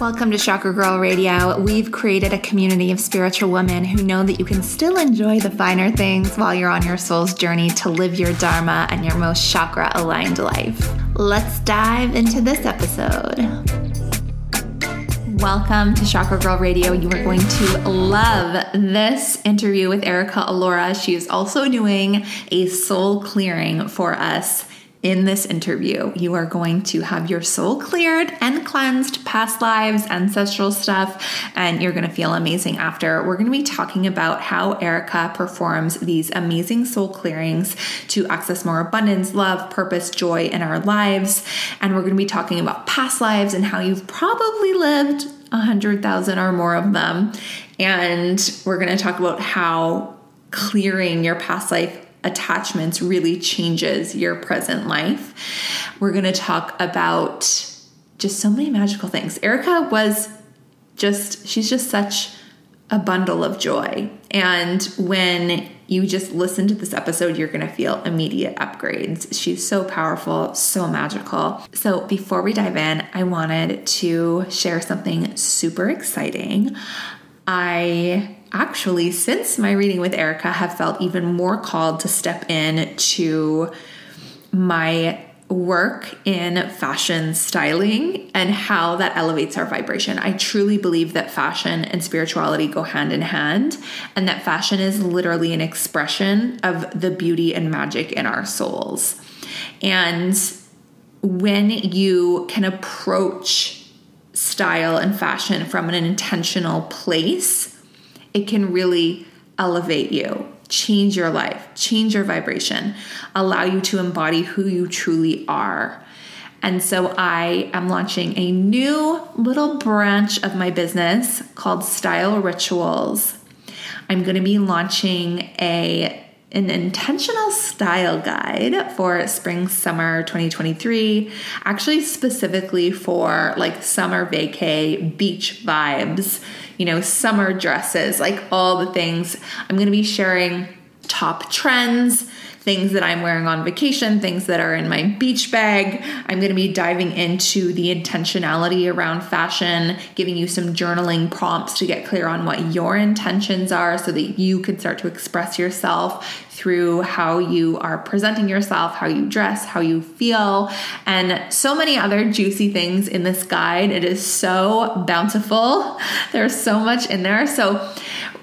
Welcome to Chakra Girl Radio. We've created a community of spiritual women who know that you can still enjoy the finer things while you're on your soul's journey to live your Dharma and your most chakra aligned life. Let's dive into this episode. Welcome to Chakra Girl Radio. You are going to love this interview with Erika Alaura. She is also doing a soul clearing for us in this interview. You are going to have your soul cleared and cleansed, past lives, ancestral stuff, and you're going to feel amazing after. We're going to be talking about how Erika performs these amazing soul clearings to access more abundance, love, purpose, joy in our lives. And we're going to be talking about past lives and how you've probably lived a hundred thousand or more of them. And we're going to talk about how clearing your past life attachments really changes your present life. We're going to talk about just so many magical things. Erika was just, she's just such a bundle of joy. And when you just listen to this episode, you're going to feel immediate upgrades. She's so powerful, so magical. So, before we dive in, I wanted to share something super exciting. I actually, since my reading with Erika, have felt even more called to step in to my work in fashion styling and how that elevates our vibration. I truly believe that fashion and spirituality go hand in hand, and that fashion is literally an expression of the beauty and magic in our souls. And when you can approach style and fashion from an intentional place, it can really elevate you, change your life, change your vibration, allow you to embody who you truly are. And so I am launching a new little branch of my business called Style Rituals. I'm going to be launching a an intentional style guide for spring summer 2023 actually specifically for like summer vacay beach vibes you know summer dresses like all the things. I'm going to be sharing top trends things that I'm wearing on vacation, things that are in my beach bag. I'm going to be diving into the intentionality around fashion, giving you some journaling prompts to get clear on what your intentions are so that you can start to express yourself through how you are presenting yourself, how you dress, how you feel, and so many other juicy things in this guide. It is so bountiful. There's so much in there. So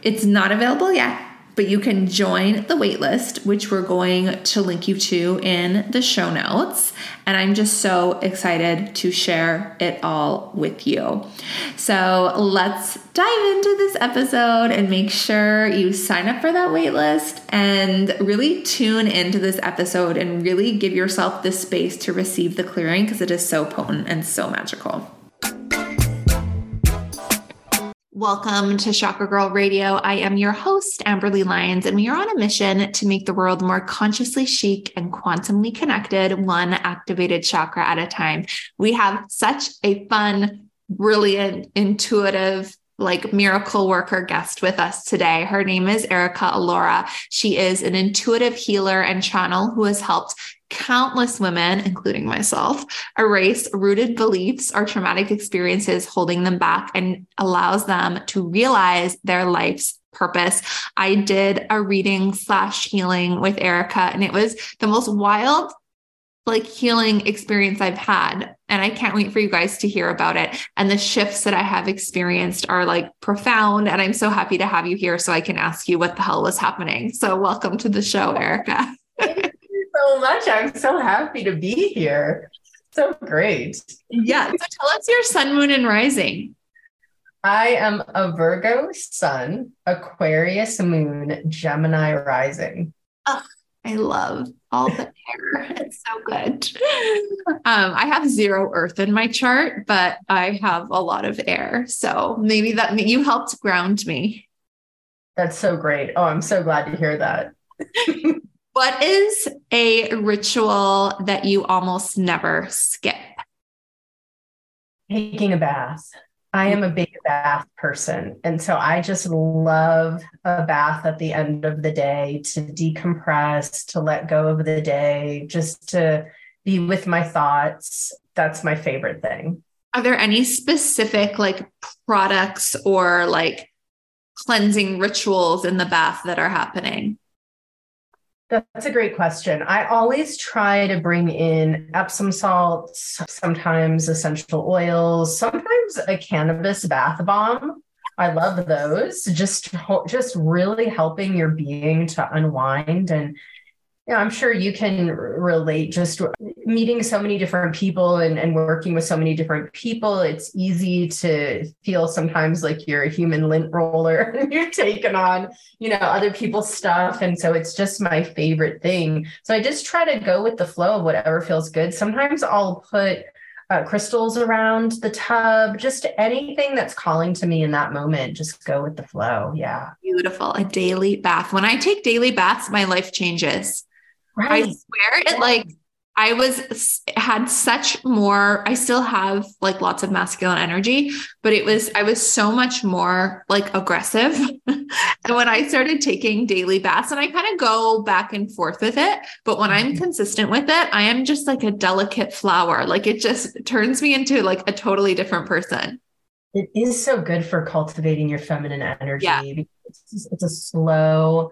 it's not available yet but you can join the waitlist, which we're going to link you to in the show notes. And I'm just so excited to share it all with you. So let's dive into this episode and make sure you sign up for that waitlist and really tune into this episode and really give yourself the space to receive the clearing because it is so potent and so magical. Welcome to Chakra Girl Radio. I am your host, Amber-Lee Lyons, and we are on a mission to make the world more consciously chic and quantumly connected, one activated chakra at a time. We have such a fun, brilliant, intuitive, like miracle worker guest with us today. Her name is Erika Alaura. She is an intuitive healer and channel who has helped countless women, including myself, erase rooted beliefs or traumatic experiences holding them back and allows them to realize their life's purpose. I did a reading slash healing with Erika, and it was the most wild, like healing experience I've had. And I can't wait for you guys to hear about it. And the shifts that I have experienced are like profound. And I'm so happy to have you here so I can ask you what the hell was happening. So, welcome to the show, Erika. So much. I'm so happy to be here. So great. Yeah. So tell us your sun, moon, and rising. I am a Virgo sun, Aquarius moon, Gemini rising. Oh, I love all the air. It's so good. Um, I have zero earth in my chart, but I have a lot of air. So maybe that you helped ground me. That's so great. Oh, I'm so glad to hear that. What is a ritual that you almost never skip? Taking a bath. I am a big bath person. And so I just love a bath at the end of the day to decompress, to let go of the day, just to be with my thoughts. That's my favorite thing. Are there any specific like products or like cleansing rituals in the bath that are happening? That's a great question. I always try to bring in Epsom salts, sometimes essential oils, sometimes a cannabis bath bomb. I love those. Just just really helping your being to unwind and yeah, I'm sure you can relate just meeting so many different people and, and working with so many different people. It's easy to feel sometimes like you're a human lint roller and you're taking on, you know, other people's stuff. And so it's just my favorite thing. So I just try to go with the flow of whatever feels good. Sometimes I'll put uh, crystals around the tub, just anything that's calling to me in that moment. Just go with the flow. Yeah. Beautiful. A daily bath. When I take daily baths, my life changes. Right. I swear it like I was had such more I still have like lots of masculine energy, but it was I was so much more like aggressive. and when I started taking daily baths and I kind of go back and forth with it, but when I'm mm-hmm. consistent with it, I am just like a delicate flower. Like it just turns me into like a totally different person. It is so good for cultivating your feminine energy. Yeah. It's, it's a slow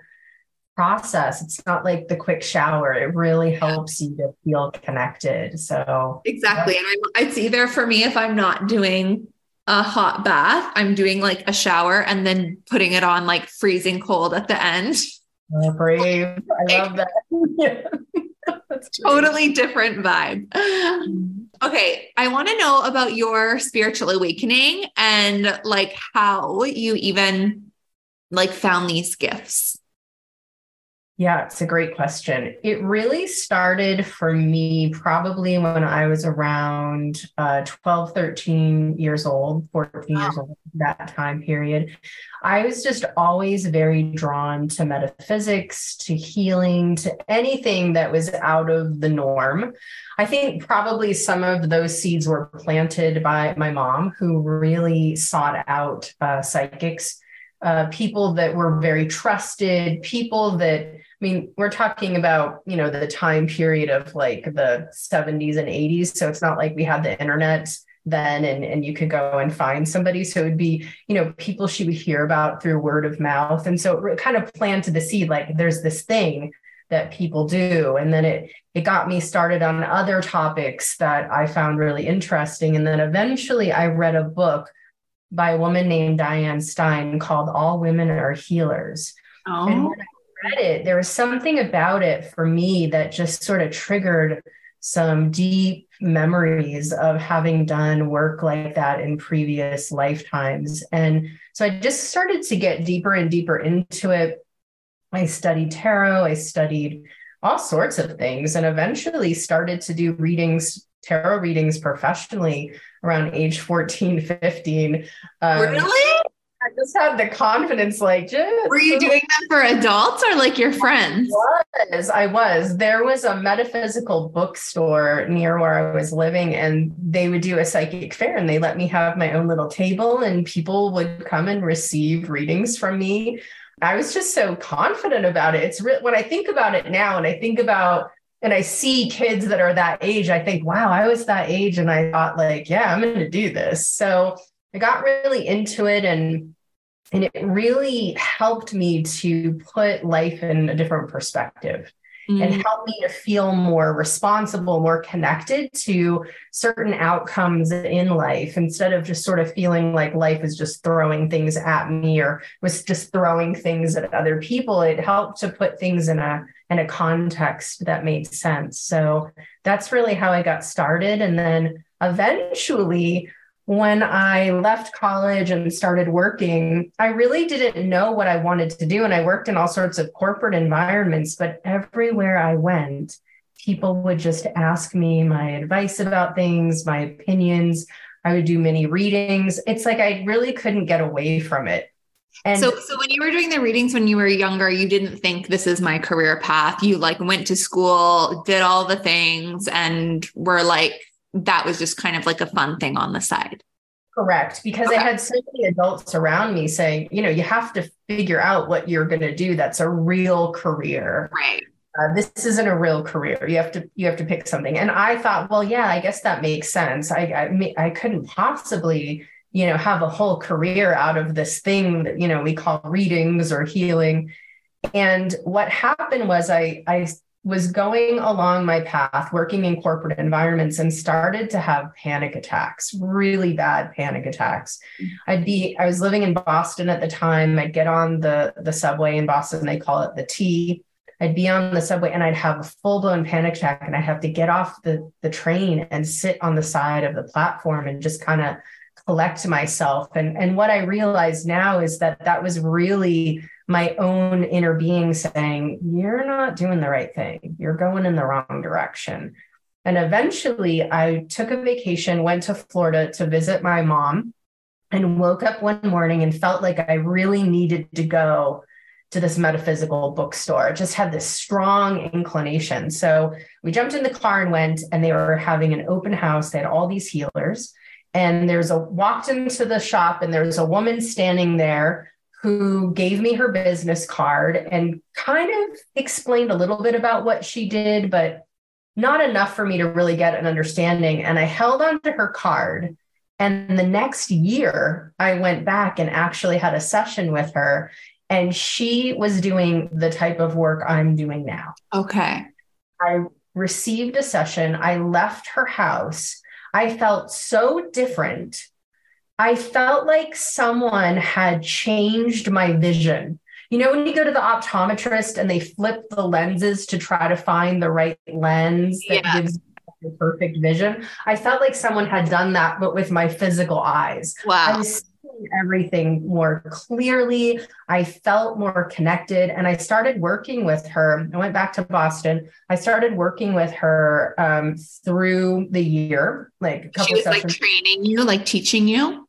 process. It's not like the quick shower. It really helps you to feel connected. So exactly. And I'm, it's either for me if I'm not doing a hot bath, I'm doing like a shower and then putting it on like freezing cold at the end. Oh, brave. I love that. totally different vibe. Mm-hmm. Okay, I want to know about your spiritual awakening and like how you even like found these gifts. Yeah, it's a great question. It really started for me probably when I was around uh, 12, 13 years old, 14 wow. years old, that time period. I was just always very drawn to metaphysics, to healing, to anything that was out of the norm. I think probably some of those seeds were planted by my mom, who really sought out uh, psychics. Uh, people that were very trusted, people that I mean, we're talking about, you know, the time period of like the 70s and 80s. So it's not like we had the internet then and, and you could go and find somebody. So it would be, you know, people she would hear about through word of mouth. And so it kind of planted the seed like there's this thing that people do. And then it it got me started on other topics that I found really interesting. And then eventually I read a book by a woman named Diane Stein called All Women Are Healers. Oh. And when I read it, there was something about it for me that just sort of triggered some deep memories of having done work like that in previous lifetimes. And so I just started to get deeper and deeper into it. I studied tarot, I studied all sorts of things, and eventually started to do readings, tarot readings professionally around age 14, 15. Um, really? I just had the confidence, like, just were you doing them for adults or like your friends? I was. I was. There was a metaphysical bookstore near where I was living, and they would do a psychic fair, and they let me have my own little table, and people would come and receive readings from me. I was just so confident about it. It's re- when I think about it now, and I think about and I see kids that are that age, I think, wow, I was that age, and I thought, like, yeah, I'm going to do this. So I got really into it and and it really helped me to put life in a different perspective mm. and help me to feel more responsible, more connected to certain outcomes in life instead of just sort of feeling like life is just throwing things at me or was just throwing things at other people. It helped to put things in a in a context that made sense. So that's really how I got started. And then eventually when I left college and started working, I really didn't know what I wanted to do. And I worked in all sorts of corporate environments, but everywhere I went, people would just ask me my advice about things, my opinions. I would do many readings. It's like I really couldn't get away from it. And so, so when you were doing the readings when you were younger, you didn't think this is my career path. You like went to school, did all the things, and were like, that was just kind of like a fun thing on the side. Correct. Because okay. I had so many adults around me saying, you know, you have to figure out what you're going to do. That's a real career. Right. uh, this isn't a real career. You have to you have to pick something. And I thought, well, yeah, I guess that makes sense. I I, I couldn't possibly you know have a whole career out of this thing that you know we call readings or healing. And what happened was I I was going along my path working in corporate environments and started to have panic attacks really bad panic attacks. Mm-hmm. I'd be i was living in boston at the time. I'd get on the the subway in boston they call it the t. I'd be on the subway and i'd have a full-blown panic attack and i have to get off the the train and sit on the side of the platform and just kind of collect myself. And and what i realize now is that that was really my own inner being saying, You're not doing the right thing. You're going in the wrong direction. And eventually, I took a vacation, went to Florida to visit my mom, and woke up one morning and felt like I really needed to go to this metaphysical bookstore. just had this strong inclination. So we jumped in the car and went, and they were having an open house. They had all these healers. And there's a walked into the shop, and there's a woman standing there who gave me her business card and kind of explained a little bit about what she did, but not enough for me to really get an understanding. And I held onto her card. And the next year, I went back and actually had a session with her. And she was doing the type of work I'm doing now. Okay. I received a session. I left her house. I felt so different I felt like someone had changed my vision. You know, when you go to the optometrist and they flip the lenses to try to find the right lens that yeah. gives the perfect vision, I felt like someone had done that, but with my physical eyes. Wow. I was seeing everything more clearly. I felt more connected. And I started working with her. I went back to Boston. I started working with her um, through the year, like a couple she was sessions. like training you, like teaching you.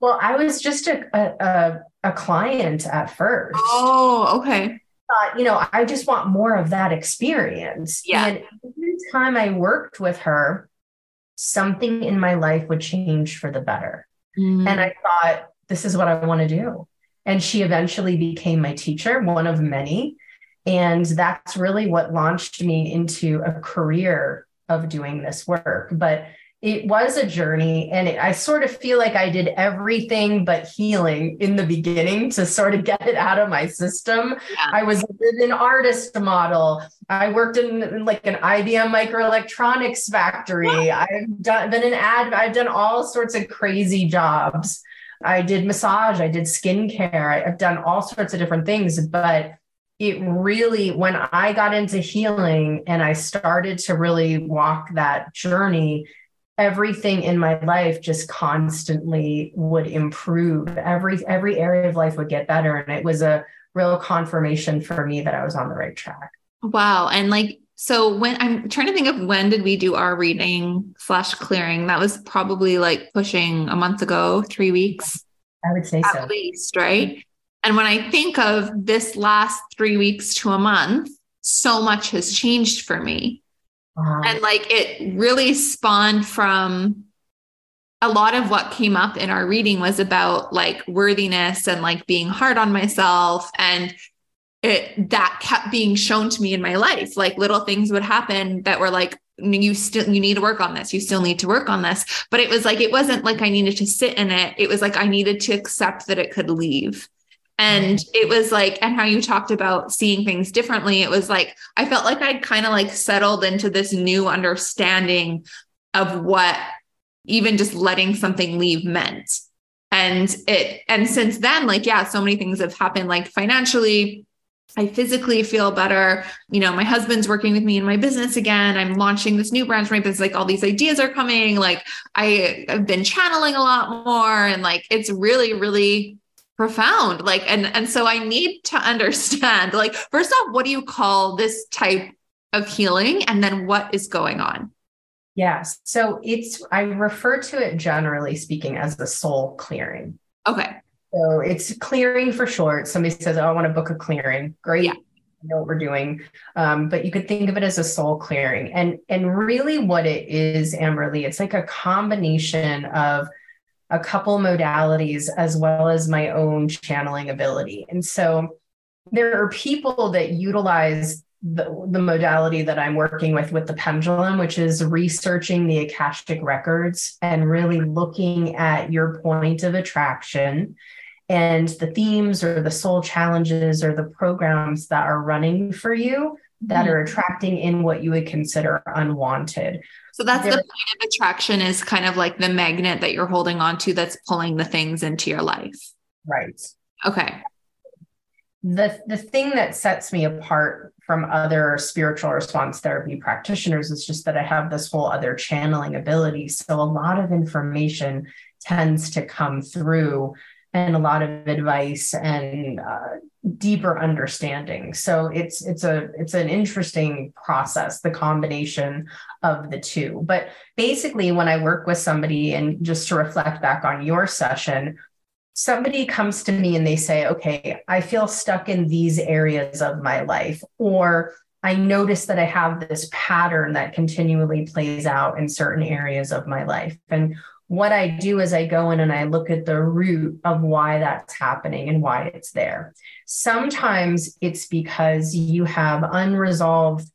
Well, I was just a, a, a client at first. Oh, okay. Thought, you know, I just want more of that experience. Yeah. And every time I worked with her, something in my life would change for the better. Mm. And I thought, this is what I want to do. And she eventually became my teacher, one of many. And that's really what launched me into a career of doing this work. But it was a journey and it, i sort of feel like i did everything but healing in the beginning to sort of get it out of my system. Yeah. i was an artist model. I worked in, in like an ibm microelectronics factory. I've done been an ad i've done all sorts of crazy jobs. I did massage i did skincare i've done all sorts of different things but it really when i got into healing and i started to really walk that journey everything in my life just constantly would improve. Every every area of life would get better. And it was a real confirmation for me that i was on the right track. Wow. And like so when i'm trying to think of when did we do our reading slash clearing? That was probably like pushing a month ago three weeks i would say so at so. least right? And when i think of this last three weeks to a month so much has changed for me And like it really spawned from a lot of what came up in our reading was about like worthiness and like being hard on myself. And it that kept being shown to me in my life. Like little things would happen that were like you still you need to work on this. You still need to work on this. But it was like it wasn't like i needed to sit in it. It was like i needed to accept that it could leave and it was like, and how you talked about seeing things differently. It was like, I felt like I'd kind of like settled into this new understanding of what even just letting something leave meant. And it, and since then, like, yeah, so many things have happened, like financially, I physically feel better. You know, my husband's working with me in my business again. I'm launching this new branch for my business. Like all these ideas are coming. Like I, I've been channeling a lot more. And like it's really, really profound. Like and and so i need to understand like first off what do you call this type of healing? And then what is going on? Yes. So it's i refer to it generally speaking as the soul clearing. Okay. So it's clearing for short. Somebody says oh, i want to book a clearing. Great. Yeah. I know what we're doing. Um, but you could think of it as a soul clearing. And and really what it is Amber-Lee it's like a combination of a couple modalities as well as my own channeling ability. And so there are people that utilize the, the modality that I'm working with with the pendulum, which is researching the Akashic records and really looking at your point of attraction and the themes or the soul challenges or the programs that are running for you that mm-hmm. are attracting in what you would consider unwanted. So that's the point of attraction is kind of like the magnet that you're holding on to that's pulling the things into your life. Right. Okay. The the thing that sets me apart from other spiritual response therapy practitioners is just that I have this whole other channeling ability. So a lot of information tends to come through and a lot of advice and uh, deeper understanding so it's it's a it's an interesting process the combination of the two but basically when i work with somebody and just to reflect back on your session somebody comes to me and they say okay i feel stuck in these areas of my life or I notice that I have this pattern that continually plays out in certain areas of my life. And what I do is I go in and I look at the root of why that's happening and why it's there. Sometimes it's because you have unresolved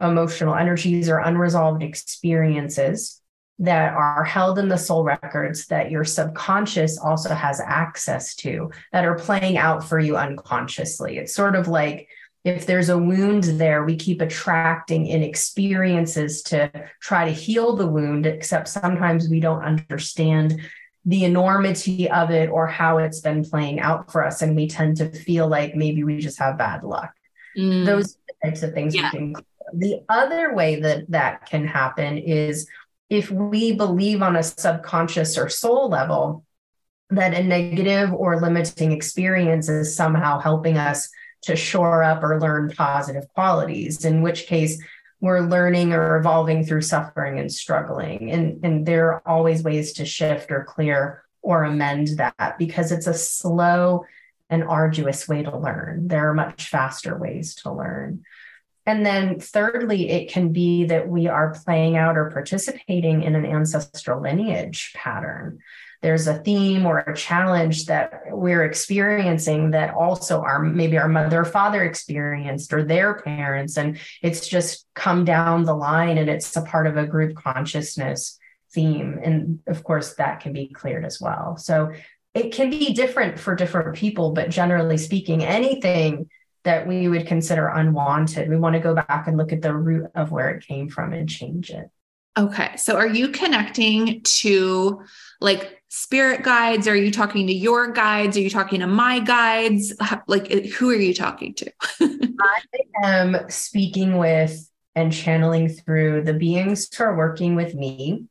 emotional energies or unresolved experiences that are held in the soul records that your subconscious also has access to that are playing out for you unconsciously. It's sort of like if there's a wound there, we keep attracting in experiences to try to heal the wound, except sometimes we don't understand the enormity of it or how it's been playing out for us. And we tend to feel like maybe we just have bad luck. Mm. Those types of things yeah. we can. The other way that that can happen is if we believe on a subconscious or soul level that a negative or limiting experience is somehow helping us to shore up or learn positive qualities, in which case we're learning or evolving through suffering and struggling. And, and there are always ways to shift or clear or amend that because it's a slow and arduous way to learn. There are much faster ways to learn. And then, thirdly, it can be that we are playing out or participating in an ancestral lineage pattern there's a theme or a challenge that we're experiencing that also our maybe our mother or father experienced or their parents and it's just come down the line and it's a part of a group consciousness theme. And of course that can be cleared as well. So it can be different for different people but generally speaking anything that we would consider unwanted we want to go back and look at the root of where it came from and change it okay so are you connecting to like spirit guides? Are you talking to your guides? Are you talking to my guides? Like, eh, who are you talking to? I am speaking with and channeling through the beings who are working with me,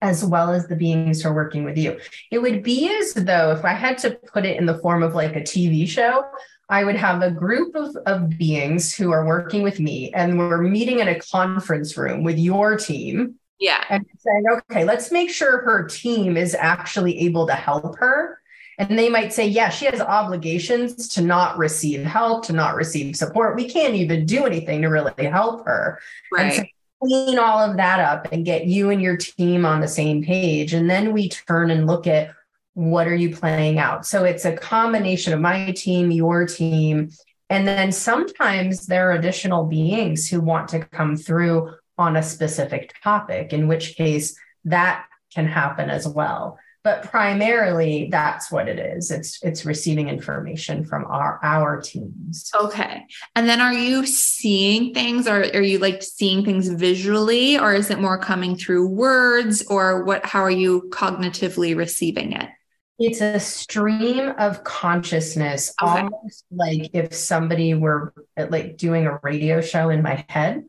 as well as the beings who are working with you. It would be as though if I had to put it in the form of like a TV show, I would have a group of, of beings who are working with me, and we're meeting in a conference room with your team yeah. And saying, okay, let's make sure her team is actually able to help her. And they might say, yeah, she has obligations to not receive help, to not receive support. We can't even do anything to really help her. Right. So clean all of that up and get you and your team on the same page. And then we turn and look at what are you playing out. So it's a combination of my team, your team. And then sometimes there are additional beings who want to come through on a specific topic, in which case that can happen as well. But primarily that's what it is. It's it's receiving information from our our teams. Okay. And then are you seeing things or are you like seeing things visually or is it more coming through words or what how are you cognitively receiving it? It's a stream of consciousness, okay. almost like if somebody were like doing a radio show in my head.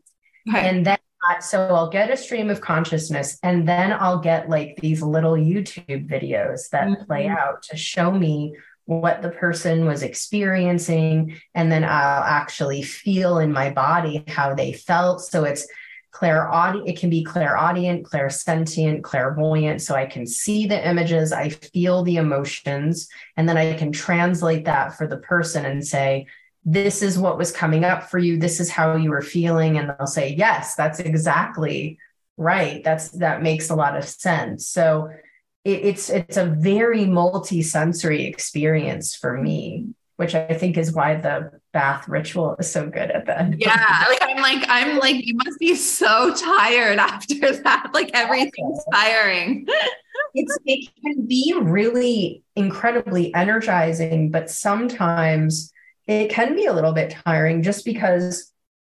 Okay. And then so I'll get a stream of consciousness and then I'll get like these little YouTube videos that mm-hmm. play out to show me what the person was experiencing. And then I'll actually feel in my body how they felt. So it's clairaudient, it can be clairaudient, clairsentient, clairvoyant. So I can see the images, I feel the emotions, and then I can translate that for the person and say, this is what was coming up for you this is how you were feeling and they'll say yes that's exactly right that's that makes a lot of sense so it, it's it's a very multi-sensory experience for me which i think is why the bath ritual is so good at that. Yeah. Like I'm like, I'm like, you must be so tired after that. Like everything's tiring. it's it can be really incredibly energizing, but sometimes it can be a little bit tiring just because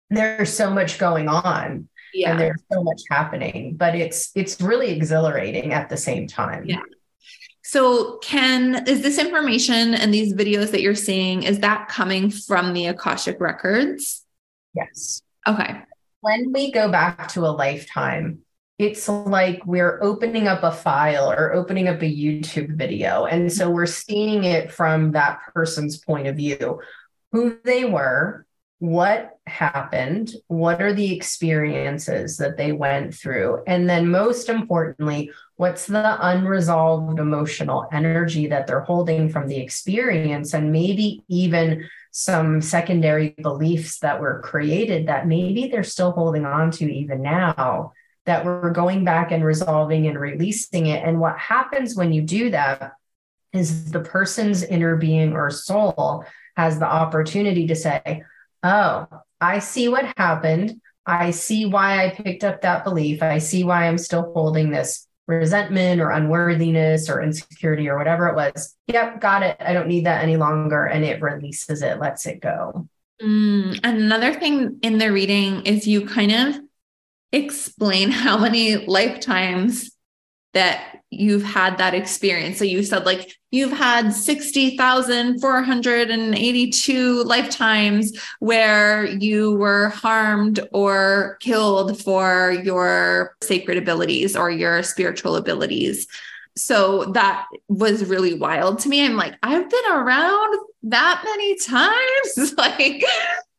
there's so much going on yeah. and there's so much happening but it's it's really exhilarating at the same time yeah so can is this information and these videos that you're seeing is that coming from the akashic records? Yes. Okay. When we go back to a lifetime it's like we're opening up a file or opening up a YouTube video. And so we're seeing it from that person's point of view, who they were, what happened, what are the experiences that they went through, and then most importantly, what's the unresolved emotional energy that they're holding from the experience, and maybe even some secondary beliefs that were created that maybe they're still holding on to even now that we're going back and resolving and releasing it. And what happens when you do that is the person's inner being or soul has the opportunity to say, Oh, I see what happened. I see why I picked up that belief. I see why I'm still holding this resentment or unworthiness or insecurity or whatever it was. Yep, got it. I don't need that any longer. And it releases it, lets it go. Mm, another thing in the reading is you kind of explain how many lifetimes that you've had that experience. So you said like you've had 60,482 lifetimes where you were harmed or killed for your sacred abilities or your spiritual abilities. So that was really wild to me. I'm like, I've been around that many times. like,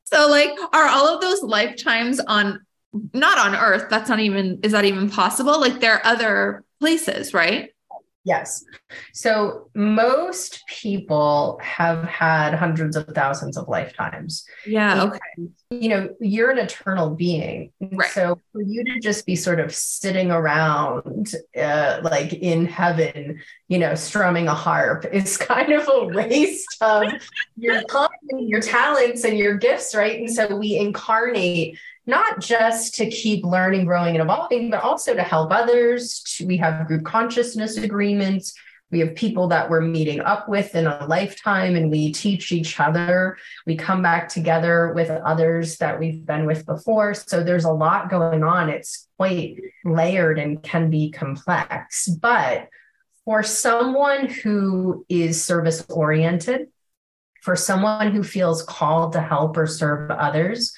so like, are all of those lifetimes on not on earth that's not even is that even possible like there are other places right Yes. So most people have had hundreds of thousands of lifetimes. Yeah. Okay. you know, you're an eternal being. Right. So for you to just be sort of sitting around uh, like in heaven, you know, strumming a harp is kind of a waste of your time, your talents and your gifts, right? And so we incarnate not just to keep learning, growing, and evolving, but also to help others. We have group consciousness agreements. We have people that we're meeting up with in a lifetime and we teach each other. We come back together with others that we've been with before. So there's a lot going on. It's quite layered and can be complex. But for someone who is service oriented, for someone who feels called to help or serve others,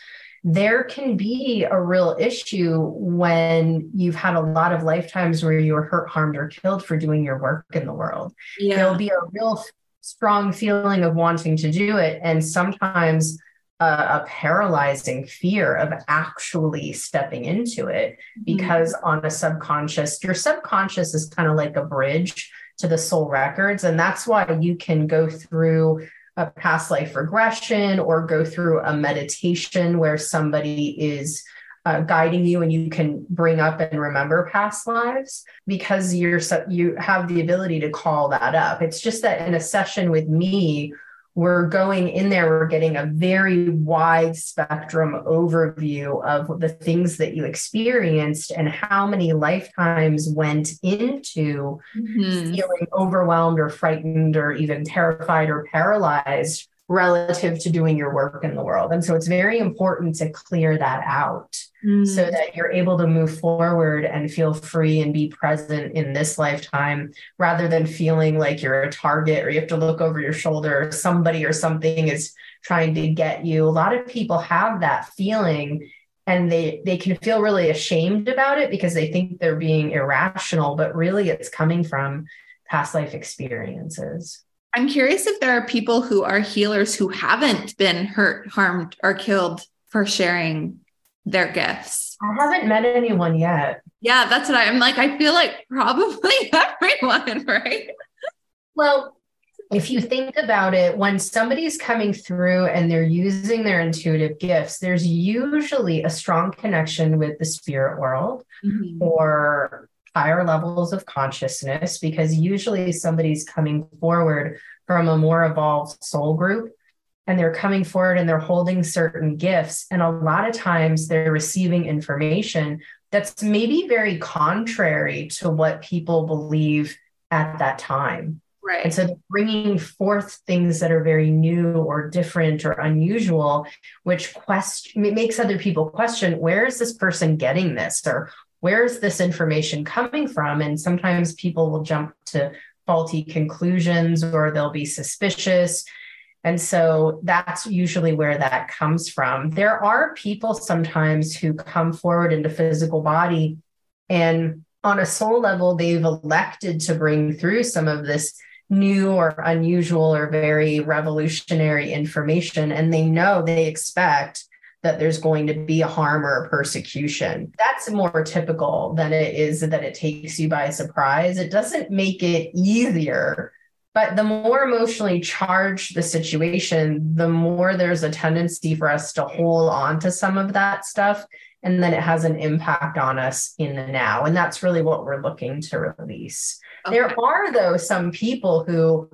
there can be a real issue when you've had a lot of lifetimes where you were hurt, harmed, or killed for doing your work in the world. Yeah. There'll be a real strong feeling of wanting to do it. And sometimes a, a paralyzing fear of actually stepping into it mm-hmm. because mm-hmm. on a subconscious, your subconscious is kind of like a bridge to the soul records. And that's why you can go through a past life regression or go through a meditation where somebody is uh, guiding you and you can bring up and remember past lives because you're you have the ability to call that up. It's just that in a session with me we're going in there, we're getting a very wide spectrum overview of the things that you experienced and how many lifetimes went into mm-hmm. feeling overwhelmed or frightened or even terrified or paralyzed relative to doing your work in the world. And so it's very important to clear that out mm. so that you're able to move forward and feel free and be present in this lifetime rather than feeling like you're a target or you have to look over your shoulder or somebody or something is trying to get you. A lot of people have that feeling and they they can feel really ashamed about it because they think they're being irrational but really it's coming from past life experiences I'm curious if there are people who are healers who haven't been hurt, harmed, or killed for sharing their gifts. I haven't met anyone yet. Yeah, that's what I, I'm like. I feel like probably everyone, right? Well, if you think about it, when somebody's coming through and they're using their intuitive gifts, there's usually a strong connection with the spirit world mm-hmm. or higher levels of consciousness because usually somebody's coming forward from a more evolved soul group and they're coming forward and they're holding certain gifts. And a lot of times they're receiving information that's maybe very contrary to what people believe at that time. Right. And so bringing forth things that are very new or different or unusual, which question makes other people question, where is this person getting this? Or where's this information coming from? And sometimes people will jump to faulty conclusions or they'll be suspicious. And so that's usually where that comes from. There are people sometimes who come forward into physical body and on a soul level, they've elected to bring through some of this new or unusual or very revolutionary information. And they know they expect that there's going to be a harm or a persecution. That's more typical than it is that it takes you by surprise. It doesn't make it easier, but the more emotionally charged the situation, the more there's a tendency for us to hold on to some of that stuff. And then it has an impact on us in the now. And that's really what we're looking to release. Okay. There are, though, some people who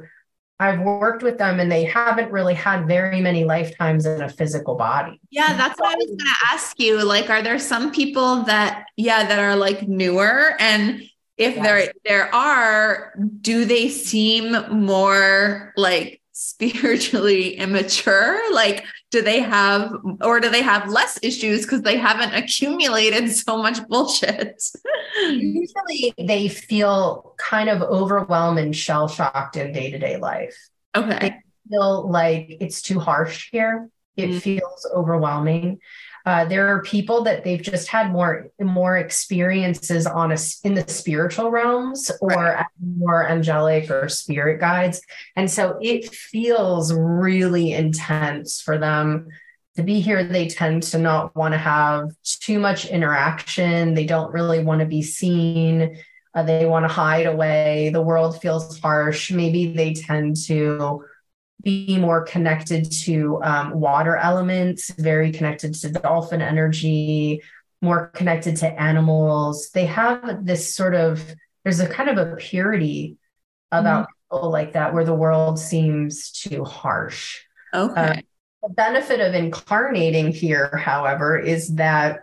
I've worked with them and they haven't really had very many lifetimes in a physical body. Yeah, that's what I was going to ask you. Like, are there some people that, yeah, that are like newer? And if yes. there there are, do they seem more like spiritually immature? Like, do they have, or do they have less issues because they haven't accumulated so much bullshit? Usually they feel kind of overwhelmed and shell shocked in day to day life. Okay. They feel like it's too harsh here. It mm-hmm. feels overwhelming. Uh, there are people that they've just had more more experiences on a, in the spiritual realms or right. more angelic or spirit guides, and so it feels really intense for them to be here. They tend to not want to have too much interaction. They don't really want to be seen. Uh, they want to hide away. The world feels harsh. Maybe they tend to be more connected to um, water elements, very connected to dolphin energy, more connected to animals. They have this sort of, there's a kind of a purity about mm-hmm. people like that where the world seems too harsh. Okay. Uh, the benefit of incarnating here, however, is that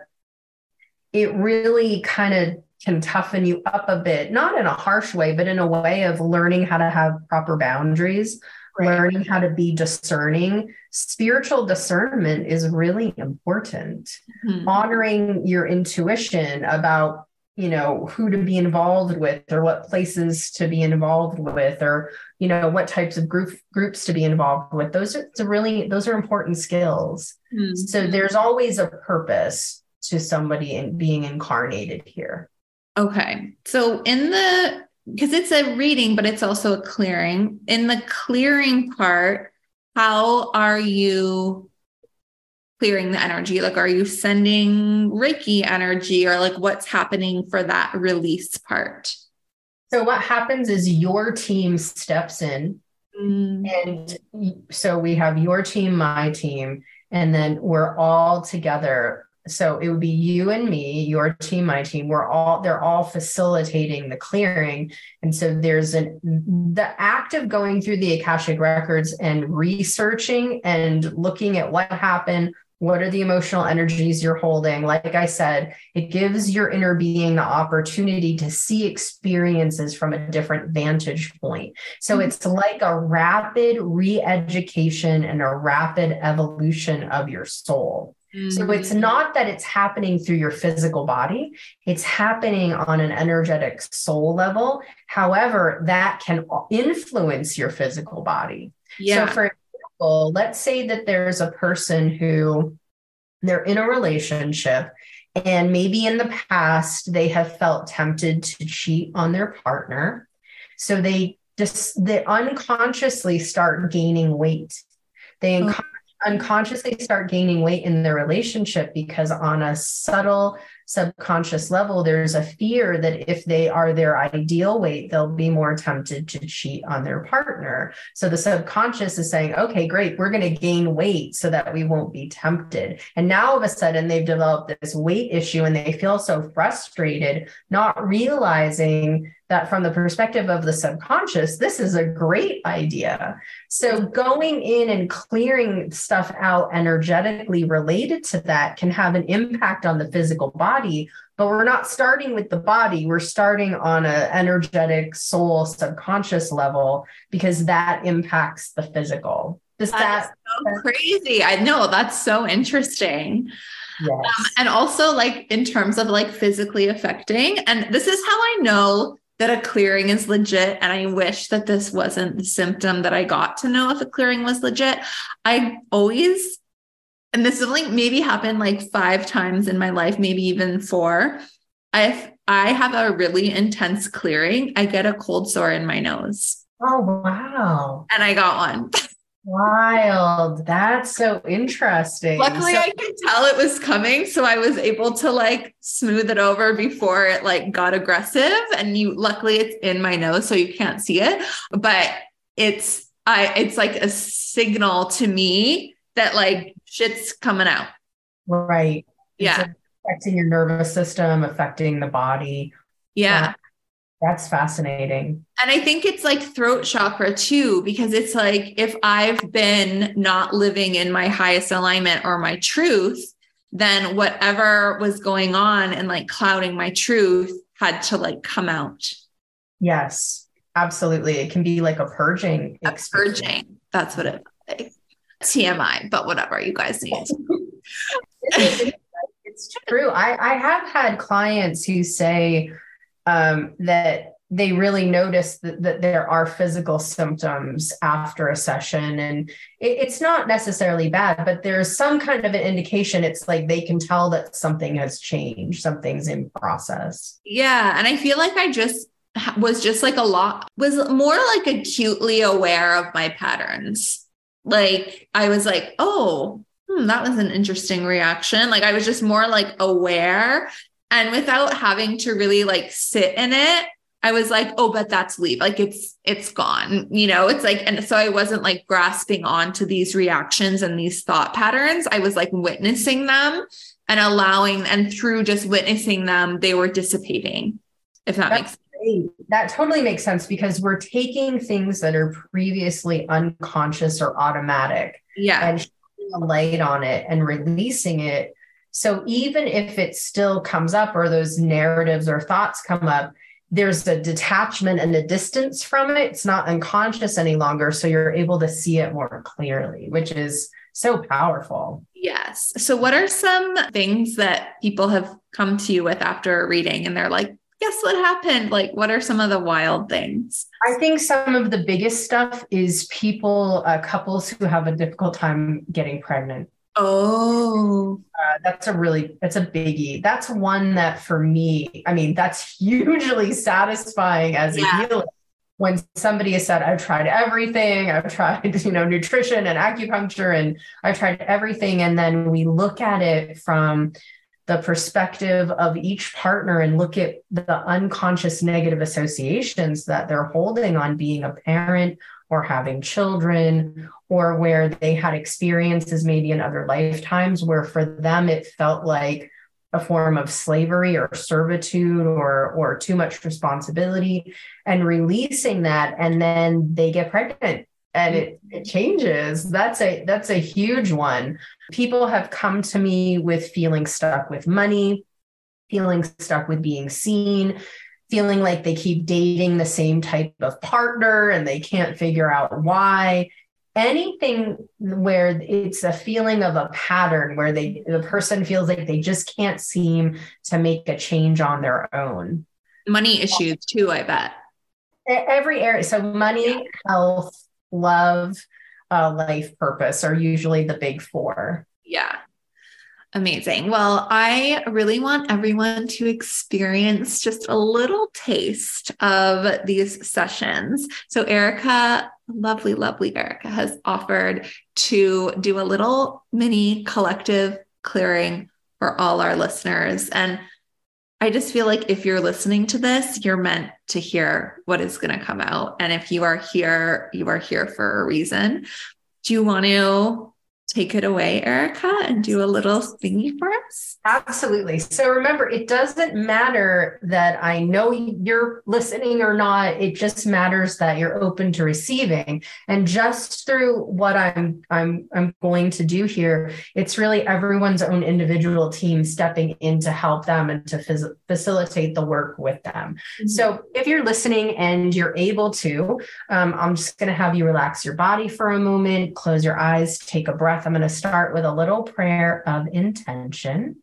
it really kind of can toughen you up a bit, not in a harsh way, but in a way of learning how to have proper boundaries right. learning how to be discerning. Spiritual discernment is really important. Mm-hmm. Honoring your intuition about you know who to be involved with or what places to be involved with or you know what types of group groups to be involved with those are really those are important skills mm-hmm. so there's always a purpose to somebody in being incarnated here okay so in the because it's a reading, but it's also a clearing. In the clearing part, how are you clearing the energy? Like, are you sending Reiki energy or like what's happening for that release part? So, what happens is your team steps in. Mm. And so we have your team, my team, and then we're all together so it would be you and me your team my team. We're all they're all facilitating the clearing. And so there's an the act of going through the akashic records and researching and looking at what happened what are the emotional energies you're holding. Like i said it gives your inner being the opportunity to see experiences from a different vantage point. So mm-hmm. it's like a rapid re-education and a rapid evolution of your soul Mm-hmm. So it's mm. not that it's happening through your physical body, it's happening on an energetic soul level. However, that can influence your physical body. Yeah. So, for example, let's say that there's a person who they're in a relationship and maybe in the past they have felt tempted to cheat on their partner. So they just they unconsciously start gaining weight. They oh unconsciously start gaining weight in their relationship because on a subtle subconscious level, there's a fear that if they are their ideal weight, they'll be more tempted to cheat on their partner. So the subconscious is saying, okay, great, we're going to gain weight so that we won't be tempted. And now all of a sudden they've developed this weight issue and they feel so frustrated, not realizing that from the perspective of the subconscious, this is a great idea. So going in and clearing stuff out energetically related to that can have an impact on the physical body, but we're not starting with the body. We're starting on an energetic soul subconscious level because that impacts the physical. Does that, that so crazy? I know that's so interesting. Yes. Um, and also like in terms of like physically affecting and this is how I know that a clearing is legit. And I wish that this wasn't the symptom that I got to know if a clearing was legit. I always, and this has like maybe happened like five times in my life, maybe even four. If I have a really intense clearing, I get a cold sore in my nose. Oh, wow. And I got one. Wild. That's so interesting. Luckily, so- I could tell it was coming. So I was able to like smooth it over before it like got aggressive. And you luckily it's in my nose, so you can't see it. But it's I it's like a signal to me that like shit's coming out. Right. Yeah. It's affecting your nervous system, affecting the body. Yeah. That's fascinating. And I think it's like throat chakra too, because it's like if I've been not living in my highest alignment or my truth, then whatever was going on and like clouding my truth had to like come out. Yes, absolutely. It can be like a purging. A purging. That's what it like. TMI, but whatever you guys need. it's true. I, I have had clients who say, um, that they really notice that, that, there are physical symptoms after a session and it, it's not necessarily bad but there's some kind of an indication it's like they can tell that something has changed something's in process yeah and i feel like i just was just like a lot was more like acutely aware of my patterns like i was like oh hmm, that was an interesting reaction like i was just more like aware and without having to really like sit in it, I was like, oh, but that's leave. Like it's it's gone. You know, it's like, and so I wasn't like grasping onto these reactions and these thought patterns. I was like witnessing them and allowing, and through just witnessing them, they were dissipating. If that that's makes sense. That totally makes sense because we're taking things that are previously unconscious or automatic. Yeah. And shining a light on it and releasing it so even if it still comes up or those narratives or thoughts come up, there's a detachment and a distance from it. It's not unconscious any longer. So you're able to see it more clearly, which is so powerful. Yes. So, what are some things that people have come to you with after a reading and they're like, guess what happened? Like, what are some of the wild things? I think some of the biggest stuff is people, uh, couples who have a difficult time getting pregnant. Oh, uh, that's a really that's a biggie. That's one that for me, I mean, that's hugely satisfying as a healer. When somebody has said, "I've tried everything. I've tried, you know, nutrition and acupuncture, and I've tried everything," and then we look at it from the perspective of each partner and look at the unconscious negative associations that they're holding on being a parent or having children or where they had experiences maybe in other lifetimes where for them it felt like a form of slavery or servitude or or too much responsibility and releasing that and then they get pregnant and mm-hmm. it, it changes. That's a that's a huge one. People have come to me with feeling stuck with money feeling stuck with being seen feeling like they keep dating the same type of partner and they can't figure out why. Anything where it's a feeling of a pattern where they the person feels like they just can't seem to make a change on their own. Money issues too i bet. Every area so money health love uh, life purpose are usually the big four yeah Amazing. Well, I really want everyone to experience just a little taste of these sessions. So, Erika, lovely, lovely Erika, has offered to do a little mini collective clearing for all our listeners. And I just feel like if you're listening to this, you're meant to hear what is going to come out. And if you are here, you are here for a reason. Do you want to take it away, Erika, and do a little thingy for us? Absolutely. So remember, it doesn't matter that I know you're listening or not. It just matters that you're open to receiving. And just through what I'm I'm I'm going to do here, it's really everyone's own individual team stepping in to help them and to phys- facilitate the work with them. Mm-hmm. So if you're listening and you're able to, um, I'm just going to have you relax your body for a moment, close your eyes, take a breath breath, I'm going to start with a little prayer of intention.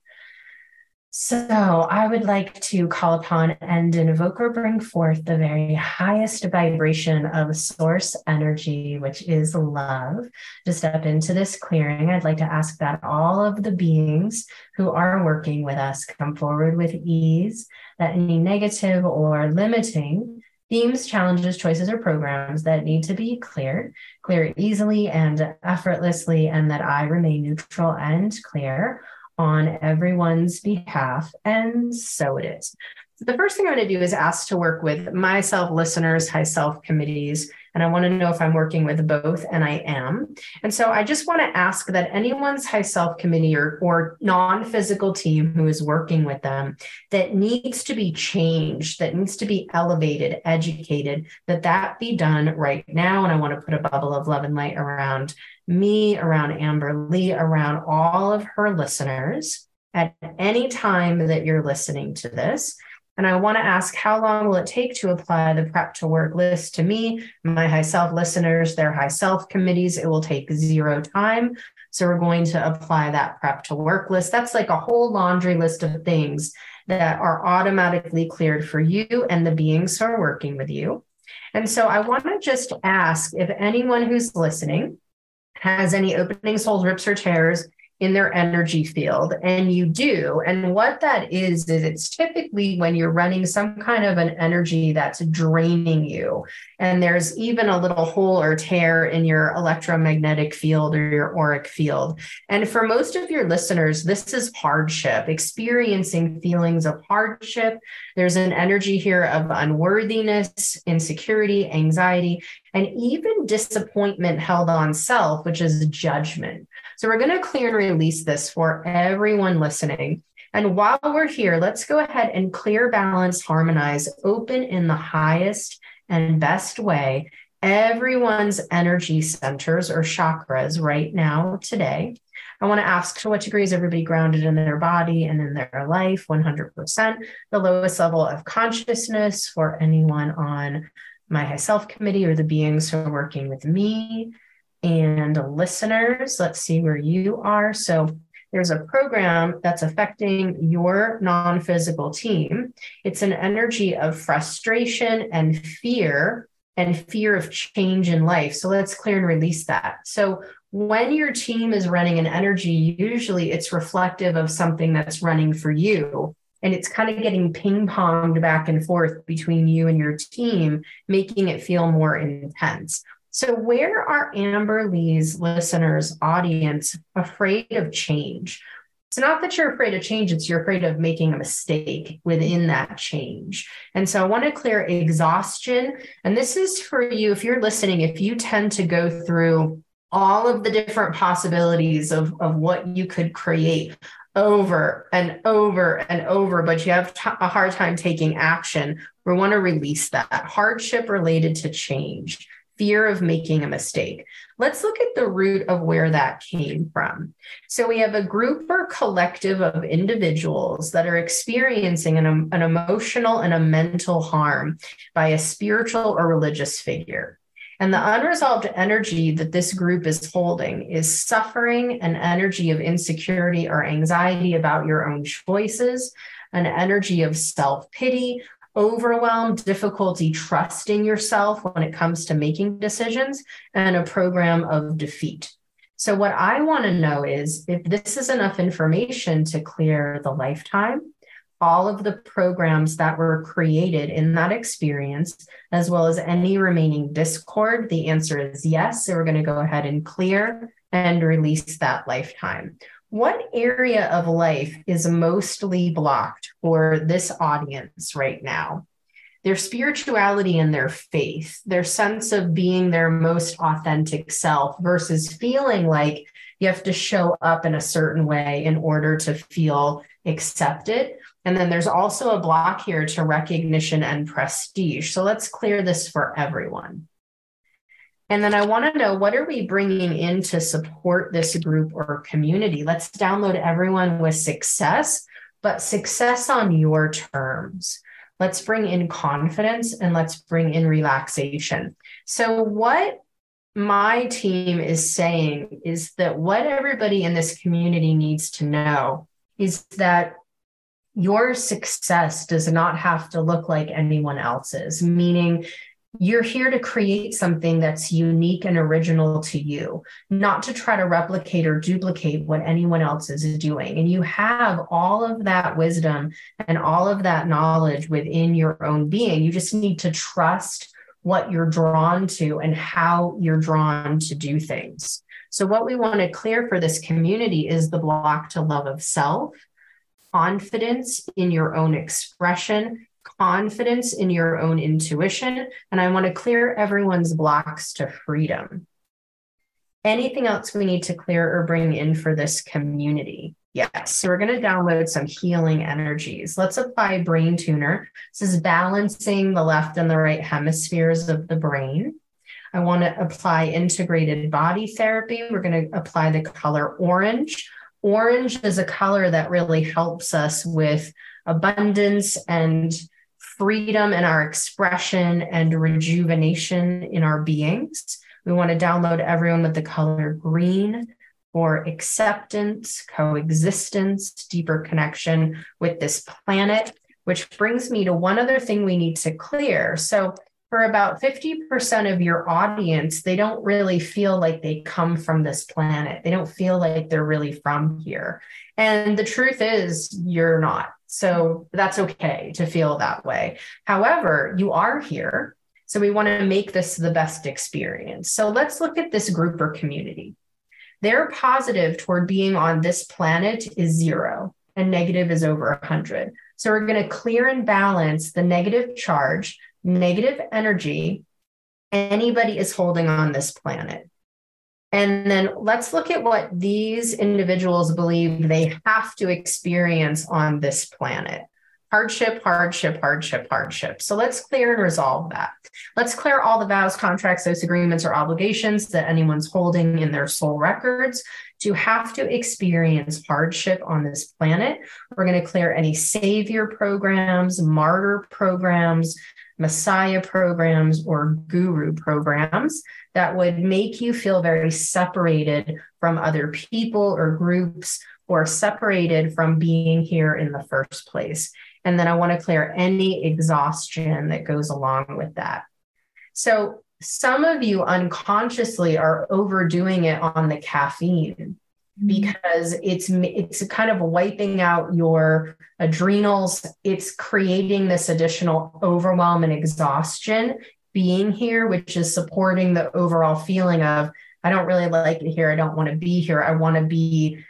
So, I would like to call upon and invoke or bring forth the very highest vibration of source energy, which is love. To step into this clearing, I'd like to ask that all of the beings who are working with us come forward with ease, that any negative or limiting themes, challenges, choices, or programs that need to be cleared, clear easily and effortlessly, and that I remain neutral and clear on everyone's behalf. And so it is. The first thing I'm going to do is ask to work with myself, listeners, high self committees, and I want to know if I'm working with both, and I am. And so I just want to ask that anyone's high self committee or, or non physical team who is working with them that needs to be changed, that needs to be elevated, educated, that that be done right now. And I want to put a bubble of love and light around me, around Amber-Lee, around all of her listeners at any time that you're listening to this. And I want to ask how long will it take to apply the prep to work list to me, my high self listeners, their high self committees? It will take zero time. So we're going to apply that prep to work list. That's like a whole laundry list of things that are automatically cleared for you and the beings who are working with you. And so I want to just ask if anyone who's listening has any openings, holes, rips, or tears in their energy field and you do. And what that is is it's typically when you're running some kind of an energy that's draining you and there's even a little hole or tear in your electromagnetic field or your auric field. And for most of your listeners this is hardship experiencing feelings of hardship. There's an energy here of unworthiness insecurity anxiety and even disappointment held on self which is judgment so we're going to clear and release this for everyone listening. And while we're here, let's go ahead and clear, balance, harmonize, open in the highest and best way everyone's energy centers or chakras right now today. I want to ask to what degree is everybody grounded in their body and in their life? 100%. The lowest level of consciousness for anyone on my high self committee or the beings who are working with me and listeners. Let's see where you are. So there's a program that's affecting your non physical team. It's an energy of frustration and fear and fear of change in life. So let's clear and release that. So when your team is running an energy, usually it's reflective of something that's running for you. And it's kind of getting ping ponged back and forth between you and your team, making it feel more intense. So, where are Amber-Lee's listeners' audience afraid of change? It's not that you're afraid of change, it's you're afraid of making a mistake within that change. And so I want to clear exhaustion. And this is for you, if you're listening, if you tend to go through all of the different possibilities of, of what you could create over and over and over, but you have t- a hard time taking action, we want to release that hardship related to change fear of making a mistake. Let's look at the root of where that came from. So, we have a group or collective of individuals that are experiencing an, an emotional and a mental harm by a spiritual or religious figure. And the unresolved energy that this group is holding is suffering, an energy of insecurity or anxiety about your own choices, an energy of self pity, overwhelm, difficulty trusting yourself when it comes to making decisions, and a program of defeat. So, what I want to know is if this is enough information to clear the lifetime, all of the programs that were created in that experience, as well as any remaining discord, the answer is yes. So, we're going to go ahead and clear and release that lifetime. What area of life is mostly blocked for this audience right now? Their spirituality and their faith, their sense of being their most authentic self versus feeling like you have to show up in a certain way in order to feel accepted. And then there's also a block here to recognition and prestige. So let's clear this for everyone. And then I want to know what are we bringing in to support this group or community? Let's download everyone with success, but success on your terms. Let's bring in confidence and let's bring in relaxation. So, what my team is saying is that what everybody in this community needs to know is that your success does not have to look like anyone else's, meaning you're here to create something that's unique and original to you, not to try to replicate or duplicate what anyone else is doing. And you have all of that wisdom and all of that knowledge within your own being. You just need to trust what you're drawn to and how you're drawn to do things. So, what we want to clear for this community is the block to love of self, confidence in your own expression, confidence in your own intuition. And I want to clear everyone's blocks to freedom. Anything else we need to clear or bring in for this community? Yes. So we're going to download some healing energies. Let's apply Brain Tuner. This is balancing the left and the right hemispheres of the brain. I want to apply integrated body therapy. We're going to apply the color orange. Orange is a color that really helps us with abundance and freedom in our expression and rejuvenation in our beings. We want to download everyone with the color green for acceptance, coexistence, deeper connection with this planet, which brings me to one other thing we need to clear. So, for about 50% of your audience, they don't really feel like they come from this planet. They don't feel like they're really from here. And the truth is, you're not. So that's okay to feel that way. However, you are here. So we want to make this the best experience. So let's look at this group or community. Their positive toward being on this planet is zero and negative is over 100. So we're going to clear and balance the negative charge, negative energy anybody is holding on this planet. And then let's look at what these individuals believe they have to experience on this planet hardship, hardship, hardship, hardship. So let's clear and resolve that. Let's clear all the vows, contracts, those agreements, or obligations that anyone's holding in their soul records to have to experience hardship on this planet. We're going to clear any savior programs, martyr programs, messiah programs, or guru programs that would make you feel very separated from other people or groups or separated from being here in the first place. And then I want to clear any exhaustion that goes along with that. So some of you unconsciously are overdoing it on the caffeine. Mm-hmm. because it's it's kind of wiping out your adrenals it's creating this additional overwhelm and exhaustion being here which is supporting the overall feeling of i don't really like it here i don't want to be here i want to be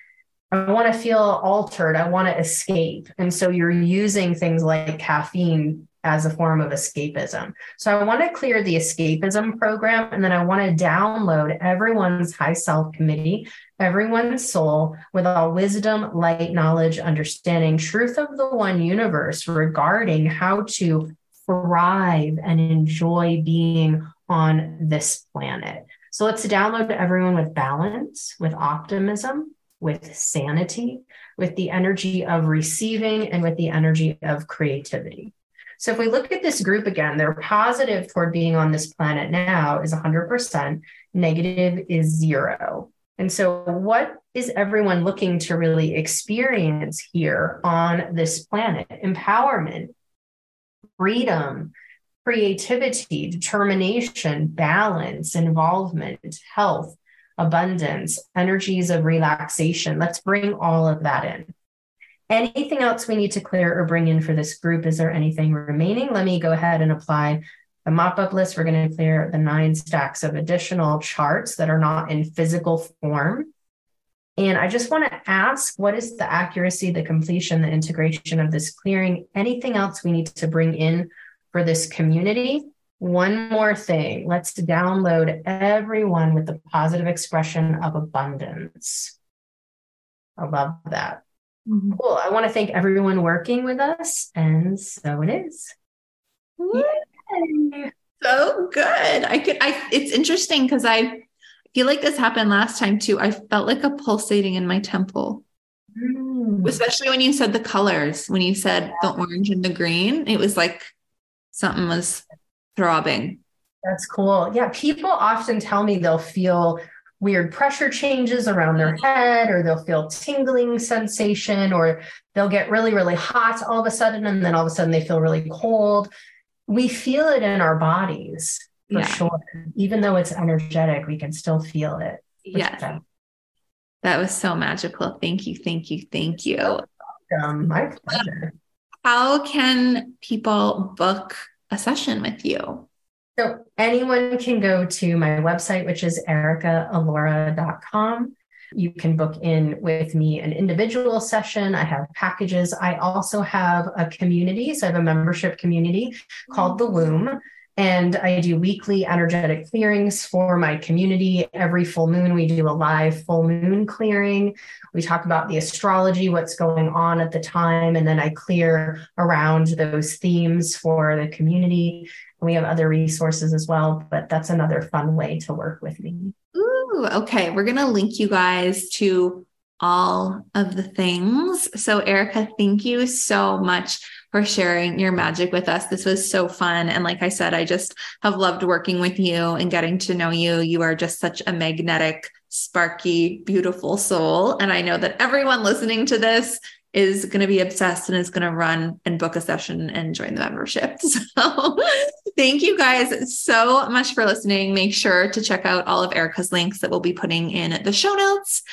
I want to feel altered. I want to escape. And so you're using things like caffeine as a form of escapism. So I want to clear the escapism program and then I want to download everyone's high self committee, everyone's soul with all wisdom, light, knowledge, understanding, truth of the one universe regarding how to thrive and enjoy being on this planet. So let's download everyone with balance, with optimism, with sanity, with the energy of receiving, and with the energy of creativity. So if we look at this group again, their positive toward being on this planet now is 100%, negative is zero. And so, what is everyone looking to really experience here on this planet? Empowerment, freedom, creativity, determination, balance, involvement, health, abundance, energies of relaxation. Let's bring all of that in. Anything else we need to clear or bring in for this group? Is there anything remaining? Let me go ahead and apply the mop up list. We're going to clear the nine stacks of additional charts that are not in physical form. And I just want to ask what is the accuracy, the completion, the integration of this clearing? Anything else we need to bring in for this community? One more thing let's download everyone with the positive expression of abundance. I love that. Mm-hmm. Cool. I want to thank everyone working with us. And so it is. Yay. So good. I could, I, it's interesting because I feel like this happened last time too. I felt like a pulsating in my temple. Mm. Especially when you said the colors, when you said the orange and the green, it was like something was throbbing. That's cool. Yeah. People often tell me they'll feel weird pressure changes around their head, or they'll feel tingling sensation, or they'll get really, really hot all of a sudden, and then all of a sudden they feel really cold. We feel it in our bodies for yeah. sure. Even though it's energetic, we can still feel it. Yeah. That was so magical. Thank you. Thank you. Thank you. Um, my pleasure. How can people book a session with you? So anyone can go to my website, which is erikaalaura.com. You can book in with me an individual session. I have packages. I also have a community. So I have a membership community called The Womb. And I do weekly energetic clearings for my community. Every full moon, we do a live full moon clearing. We talk about the astrology, what's going on at the time, and then I clear around those themes for the community. And we have other resources as well, but that's another fun way to work with me. Ooh, okay. We're going to link you guys to all of the things. So, Erika, thank you so much for sharing your magic with us. This was so fun. And like I said, I just have loved working with you and getting to know you. You are just such a magnetic, sparky, beautiful soul. And I know that everyone listening to this is going to be obsessed and is going to run and book a session and join the membership. So thank you guys so much for listening. Make sure to check out all of Erika's links that we'll be putting in the show notes.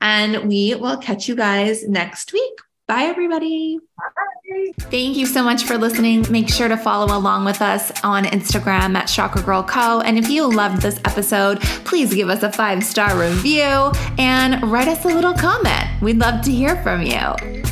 And we will catch you guys next week. Bye, everybody. Bye. Thank you so much for listening. Make sure to follow along with us on Instagram at Chakra Girl Co. And if you loved this episode, please give us a five star review and write us a little comment. We'd love to hear from you.